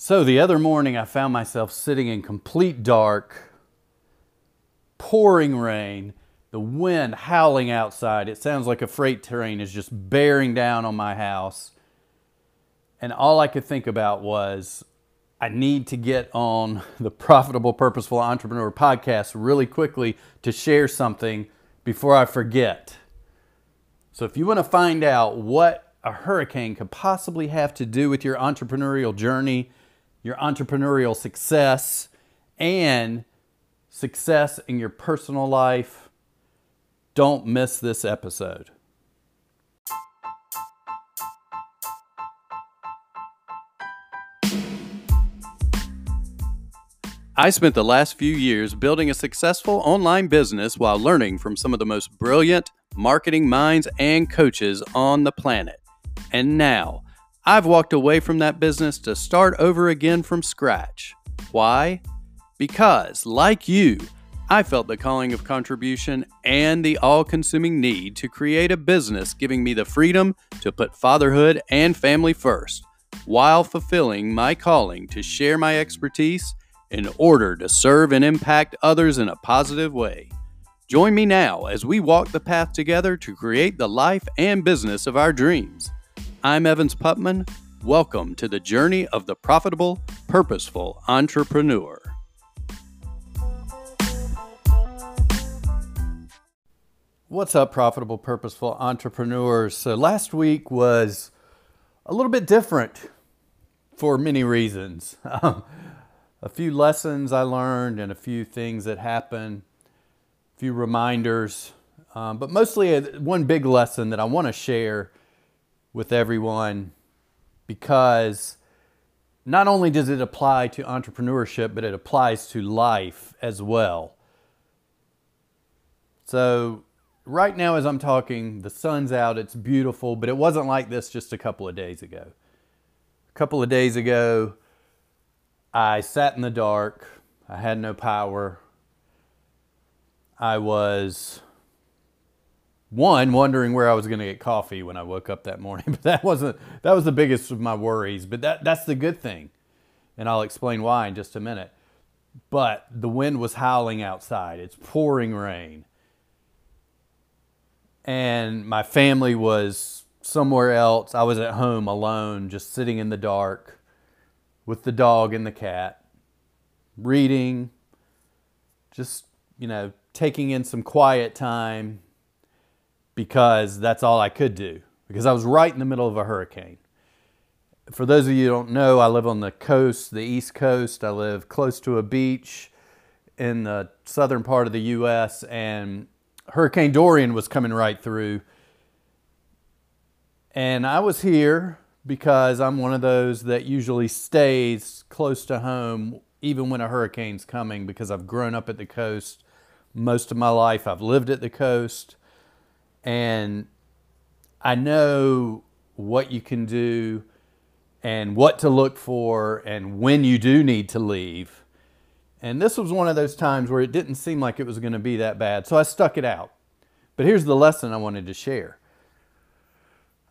So the other morning, I found myself sitting in complete dark, pouring rain, the wind howling outside. It sounds like a freight train is just bearing down on my house. And all I could think about was I need to get on the Profitable Purposeful Entrepreneur podcast really quickly to share something before I forget. So if you want to find out what a hurricane could possibly have to do with your entrepreneurial journey, your entrepreneurial success, and success in your personal life, don't miss this episode. I spent the last few years building a successful online business while learning from some of the most brilliant marketing minds and coaches on the planet. And now, I've walked away from that business to start over again from scratch. Why? Because, like you, I felt the calling of contribution and the all consuming need to create a business giving me the freedom to put fatherhood and family first, while fulfilling my calling to share my expertise in order to serve and impact others in a positive way. Join me now as we walk the path together to create the life and business of our dreams. I'm Evans Putman. Welcome to the journey of the profitable, purposeful entrepreneur. What's up, profitable, purposeful entrepreneurs? So, last week was a little bit different for many reasons. A few lessons I learned and a few things that happened, a few reminders, um, but mostly a, one big lesson that I want to share with everyone because not only does it apply to entrepreneurship, but it applies to life as well. So, right now, as I'm talking, the sun's out, it's beautiful, but it wasn't like this just a couple of days ago. A couple of days ago, I sat in the dark, I had no power. I was one wondering where I was going to get coffee when I woke up that morning, but that wasn't that was the biggest of my worries. But that that's the good thing, and I'll explain why in just a minute. But the wind was howling outside; it's pouring rain, and my family was somewhere else. I was at home alone, just sitting in the dark with the dog and the cat, reading, just you know taking in some quiet time because that's all I could do because I was right in the middle of a hurricane. For those of you who don't know, I live on the coast, the East Coast. I live close to a beach in the southern part of the U.S., and Hurricane Dorian was coming right through. And I was here because I'm one of those that usually stays close to home even when a hurricane's coming because I've grown up at the coast most of my life. I've lived at the coast and I know what you can do and what to look for and when you do need to leave. And this was one of those times where it didn't seem like it was going to be that bad. So I stuck it out. But here's the lesson I wanted to share.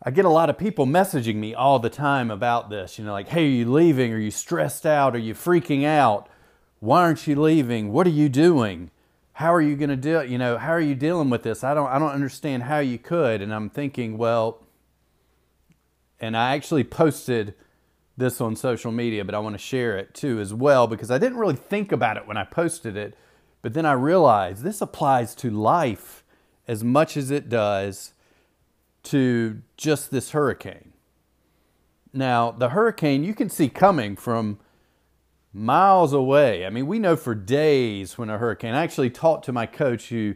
I get a lot of people messaging me all the time about this. You know, like, hey, are you leaving? Are you stressed out? Are you freaking out? Why aren't you leaving? What are you doing? How are you going to it? You know, how are you dealing with this? I don't, I don't understand how you could. And I'm thinking, well, and I actually posted this on social media, but I want to share it too as well because I didn't really think about it when I posted it. But then I realized this applies to life as much as it does to just this hurricane. Now, the hurricane you can see coming from miles away. I mean, we know for days when a hurricane. I actually talked to my coach who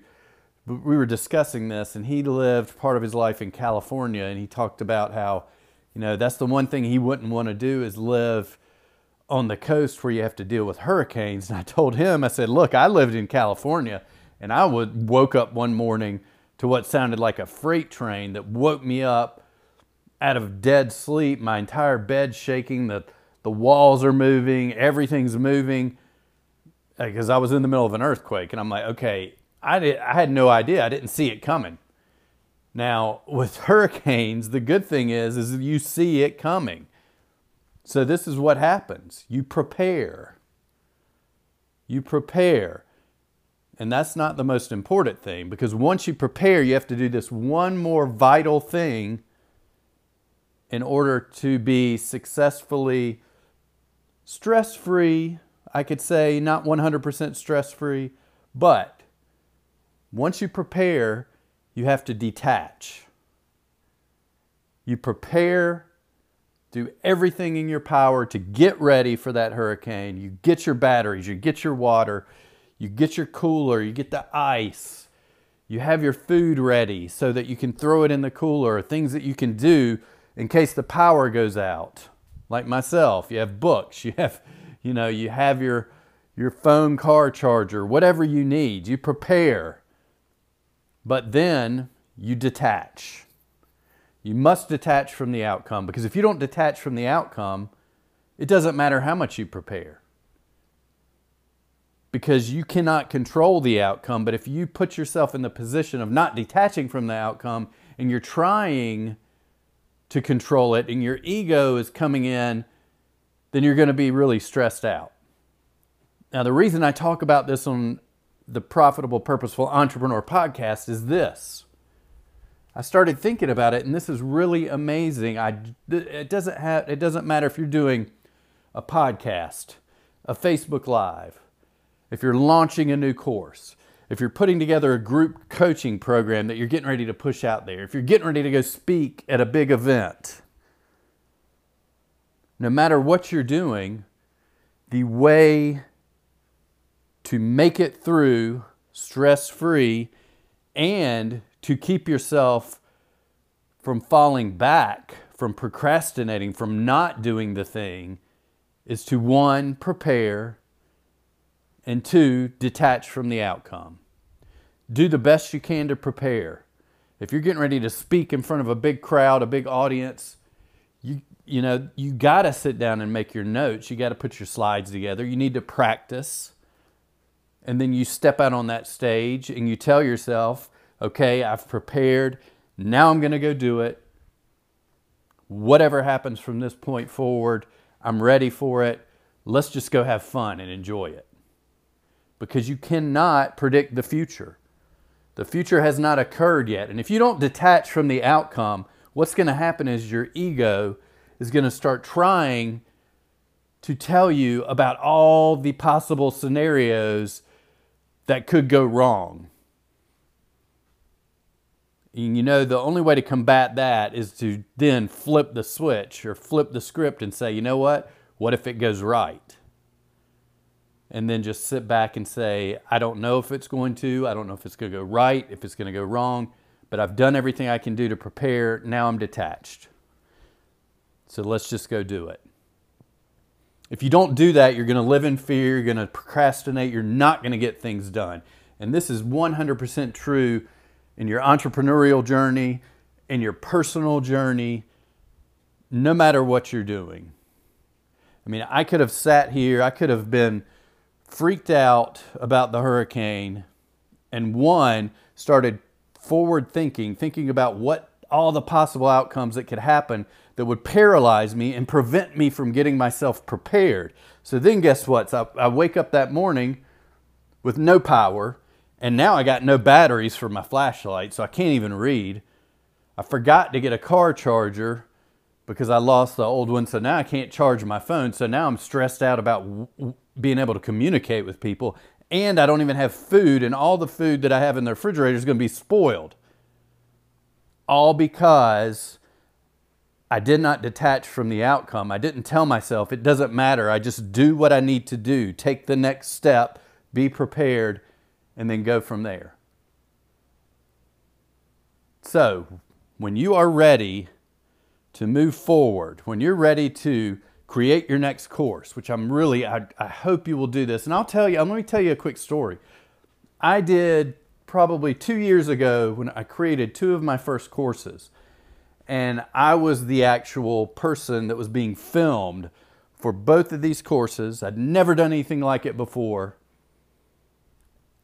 we were discussing this, and he lived part of his life in California, and he talked about how, you know, that's the one thing he wouldn't want to do is live on the coast where you have to deal with hurricanes. And I told him, I said, look, I lived in California, and I would woke up one morning to what sounded like a freight train that woke me up out of dead sleep, my entire bed shaking, the the walls are moving, everything's moving. Uh, because I was in the middle of an earthquake, and I'm like, okay, I, did, I had no idea. I didn't see it coming. Now, with hurricanes, the good thing is, is you see it coming. So, this is what happens you prepare. You prepare. And that's not the most important thing because once you prepare, you have to do this one more vital thing in order to be successfully stress free. I could say not 100% stress free, but once you prepare, you have to detach. You prepare, do everything in your power to get ready for that hurricane. You get your batteries, you get your water, you get your cooler, you get the ice, you have your food ready so that you can throw it in the cooler, things that you can do in case the power goes out. Like myself, you have books, you have, you know, you have your your phone car charger, whatever you need, you prepare. But then you detach. You must detach from the outcome because if you don't detach from the outcome, it doesn't matter how much you prepare. Because you cannot control the outcome, but if you put yourself in the position of not detaching from the outcome and you're trying to control it and your ego is coming in, then you're going to be really stressed out. Now, the reason I talk about this on the Profitable Purposeful Entrepreneur podcast is this. I started thinking about it, and this is really amazing. I, it, doesn't have, it doesn't matter if you're doing a podcast, a Facebook Live, if you're launching a new course, if you're putting together a group coaching program that you're getting ready to push out there, if you're getting ready to go speak at a big event, no matter what you're doing, the way to make it through stress free and to keep yourself from falling back, from procrastinating, from not doing the thing is to one, prepare, and two, detach from the outcome. Do the best you can to prepare. If you're getting ready to speak in front of a big crowd, a big audience, you you know, you got to sit down and make your notes. You got to put your slides together. You need to practice. And then you step out on that stage and you tell yourself, okay, I've prepared. Now I'm going to go do it. Whatever happens from this point forward, I'm ready for it. Let's just go have fun and enjoy it. Because you cannot predict the future. The future has not occurred yet. And if you don't detach from the outcome, what's going to happen is your ego is going to start trying to tell you about all the possible scenarios that could go wrong. And you know, the only way to combat that is to then flip the switch or flip the script and say, you know what? What if it goes right? And then just sit back and say, I don't know if it's going to. I don't know if it's going to go right, if it's going to go wrong, but I've done everything I can do to prepare. Now I'm detached. So let's just go do it. If you don't do that, you're going to live in fear, you're going to procrastinate, you're not going to get things done. And this is 100% true in your entrepreneurial journey, in your personal journey, no matter what you're doing. I mean, I could have sat here, I could have been freaked out about the hurricane, and one started forward thinking, thinking about what all the possible outcomes that could happen that would paralyze me and prevent me from getting myself prepared. So then, guess what? So I, I wake up that morning with no power and now I got no batteries for my flashlight, so I can't even read. I forgot to get a car charger because I lost the old one, so now I can't charge my phone. So now I'm stressed out about being able to communicate with people. And I don't even have food, and all the food that I have in the refrigerator is going to be spoiled. All because I did not detach from the outcome. I didn't tell myself it doesn't matter. I just do what I need to do, take the next step, be prepared, and then go from there. So, when you are ready to move forward, when you're ready to create your next course, which I'm really, I, I hope you will do this. And I'll tell you, going to tell you a quick story. I did probably two years ago when I created two of my first courses. And I was the actual person that was being filmed for both of these courses. I'd never done anything like it before.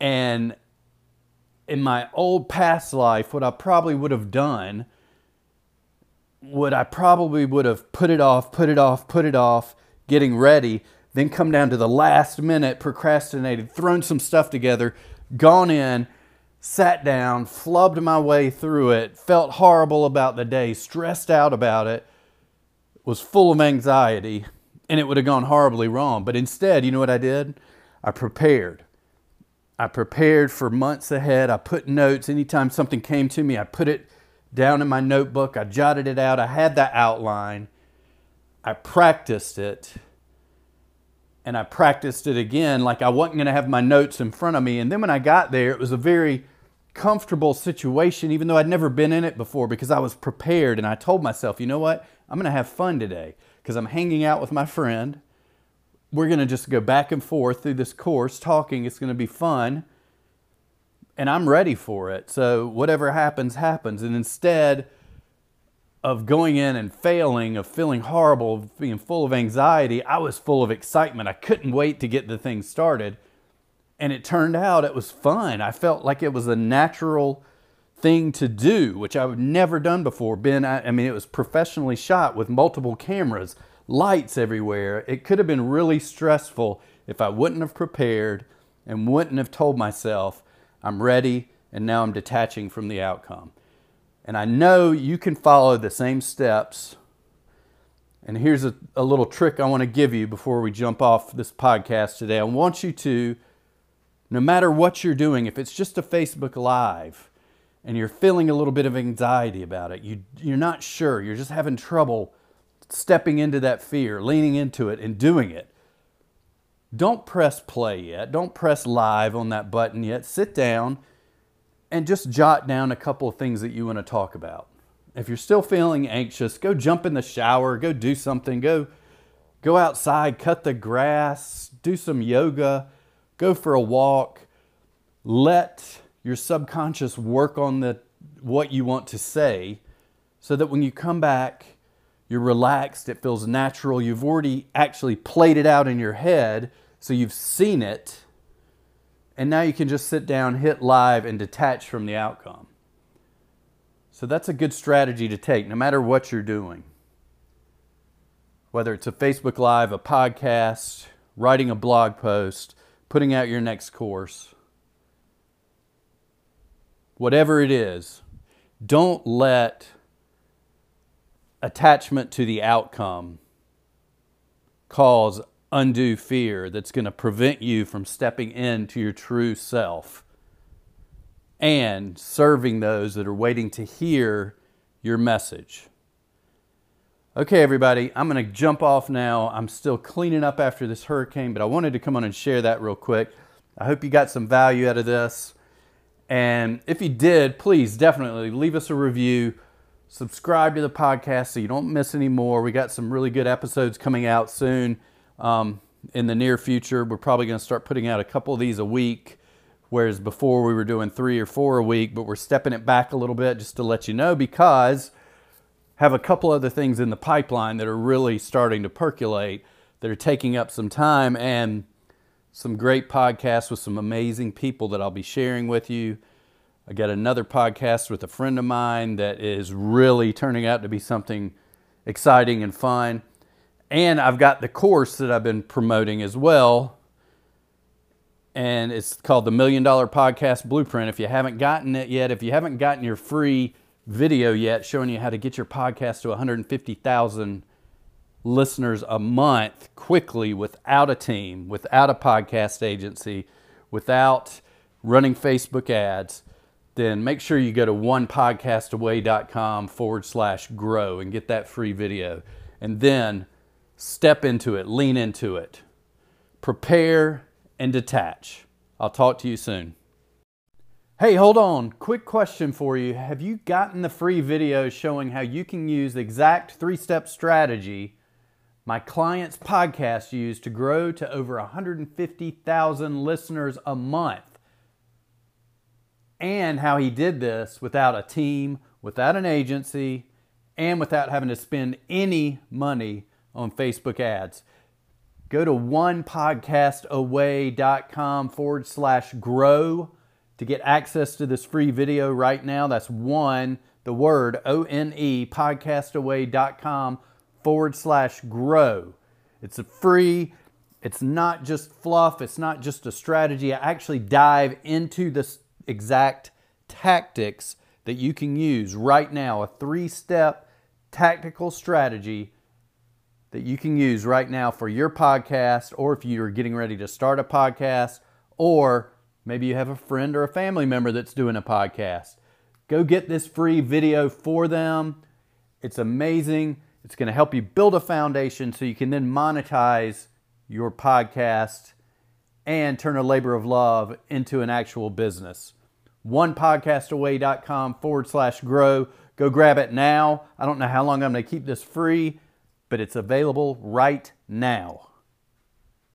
And in my old past life, what I probably would have done would I probably would have put it off, put it off, put it off, getting ready, then come down to the last minute, procrastinated, thrown some stuff together, gone in, sat down, flubbed my way through it, felt horrible about the day, stressed out about it, was full of anxiety, and it would have gone horribly wrong. But instead, you know what I did? I prepared. I prepared for months ahead. I put notes. Anytime something came to me, I put it down in my notebook. I jotted it out. I had that outline. I practiced it. And I practiced it again like I wasn't going to have my notes in front of me. And then when I got there, it was a very comfortable situation, even though I'd never been in it before, because I was prepared. And I told myself, you know what? I'm going to have fun today because I'm hanging out with my friend. We're going to just go back and forth through this course talking. It's going to be fun and I'm ready for it. So whatever happens, happens. And instead of going in and failing, of feeling horrible, of being full of anxiety, I was full of excitement. I couldn't wait to get the thing started. And it turned out it was fun. I felt like it was a natural thing to do, which I've never done before. Been, I mean, it was professionally shot with multiple cameras, lights everywhere. It could have been really stressful if I wouldn't have prepared and wouldn't have told myself, I'm ready, and now I'm detaching from the outcome. And I know you can follow the same steps. And here's a, a little trick I want to give you before we jump off this podcast today. I want you to, no matter what you're doing, if it's just a Facebook Live and you're feeling a little bit of anxiety about it, you, you're not sure, you're just having trouble stepping into that fear, leaning into it, and doing it don't press play yet. Don't press live on that button yet. Sit down and just jot down a couple of things that you want to talk about. If you're still feeling anxious, go jump in the shower, go do something, go go outside, cut the grass, do some yoga, go for a walk. Let your subconscious work on the what you want to say so that when you come back, you're relaxed, it feels natural. You've already actually played it out in your head, so you've seen it. And now you can just sit down, hit live, and detach from the outcome. So that's a good strategy to take no matter what you're doing. Whether it's a Facebook Live, a podcast, writing a blog post, putting out your next course, whatever it is, don't let attachment to the outcome cause undue fear that's going to prevent you from stepping into your true self and serving those that are waiting to hear your message. Okay, everybody, I'm going to jump off now. I'm still cleaning up after this hurricane, but I wanted to come on and share that real quick. I hope you got some value out of this. And if you did, please definitely leave us a review subscribe to the podcast so you don't miss any more. We got some really good episodes coming out soon. Um, in the near future, we're probably going to start putting out a couple of these a week, whereas before we were doing three or four a week, but we're stepping it back a little bit just to let you know because have a couple other things in the pipeline that are really starting to percolate that are taking up some time and some great podcasts with some amazing people that I'll be sharing with you. I got another podcast with a friend of mine that is really turning out to be something exciting and fun. And I've got the course that I've been promoting as well. And it's called the Million Dollar Podcast Blueprint. If you haven't gotten it yet, if you haven't gotten your free video yet showing you how to get your podcast to 150,000 listeners a month quickly without a team, without a podcast agency, without running Facebook ads, then make sure you go to onepodcastaway.com forward slash grow and get that free video. And then step into it, lean into it, prepare and detach. I'll talk to you soon. Hey, hold on. Quick question for you. Have you gotten the free video showing how you can use the exact three step strategy my client's podcast used to grow to over 150,000 listeners a month? And how he did this without a team, without an agency, and without having to spend any money on Facebook ads. Go to onepodcastaway.com forward slash grow to get access to this free video right now. That's one, the word O N E, podcastaway.com forward slash grow. It's a free, it's not just fluff, it's not just a strategy. I actually dive into the exact tactics that you can use right now, a three step tactical strategy that you can use right now for your podcast, or if you're getting ready to start a podcast, or maybe you have a friend or a family member that's doing a podcast. Go get this free video for them. It's amazing. It's going to help you build a foundation so you can then monetize your podcast and turn a labor of love into an actual business. OnePodcastAway.com forward slash grow. Go grab it now. I don't know how long I'm going to keep this free, but it's available right now.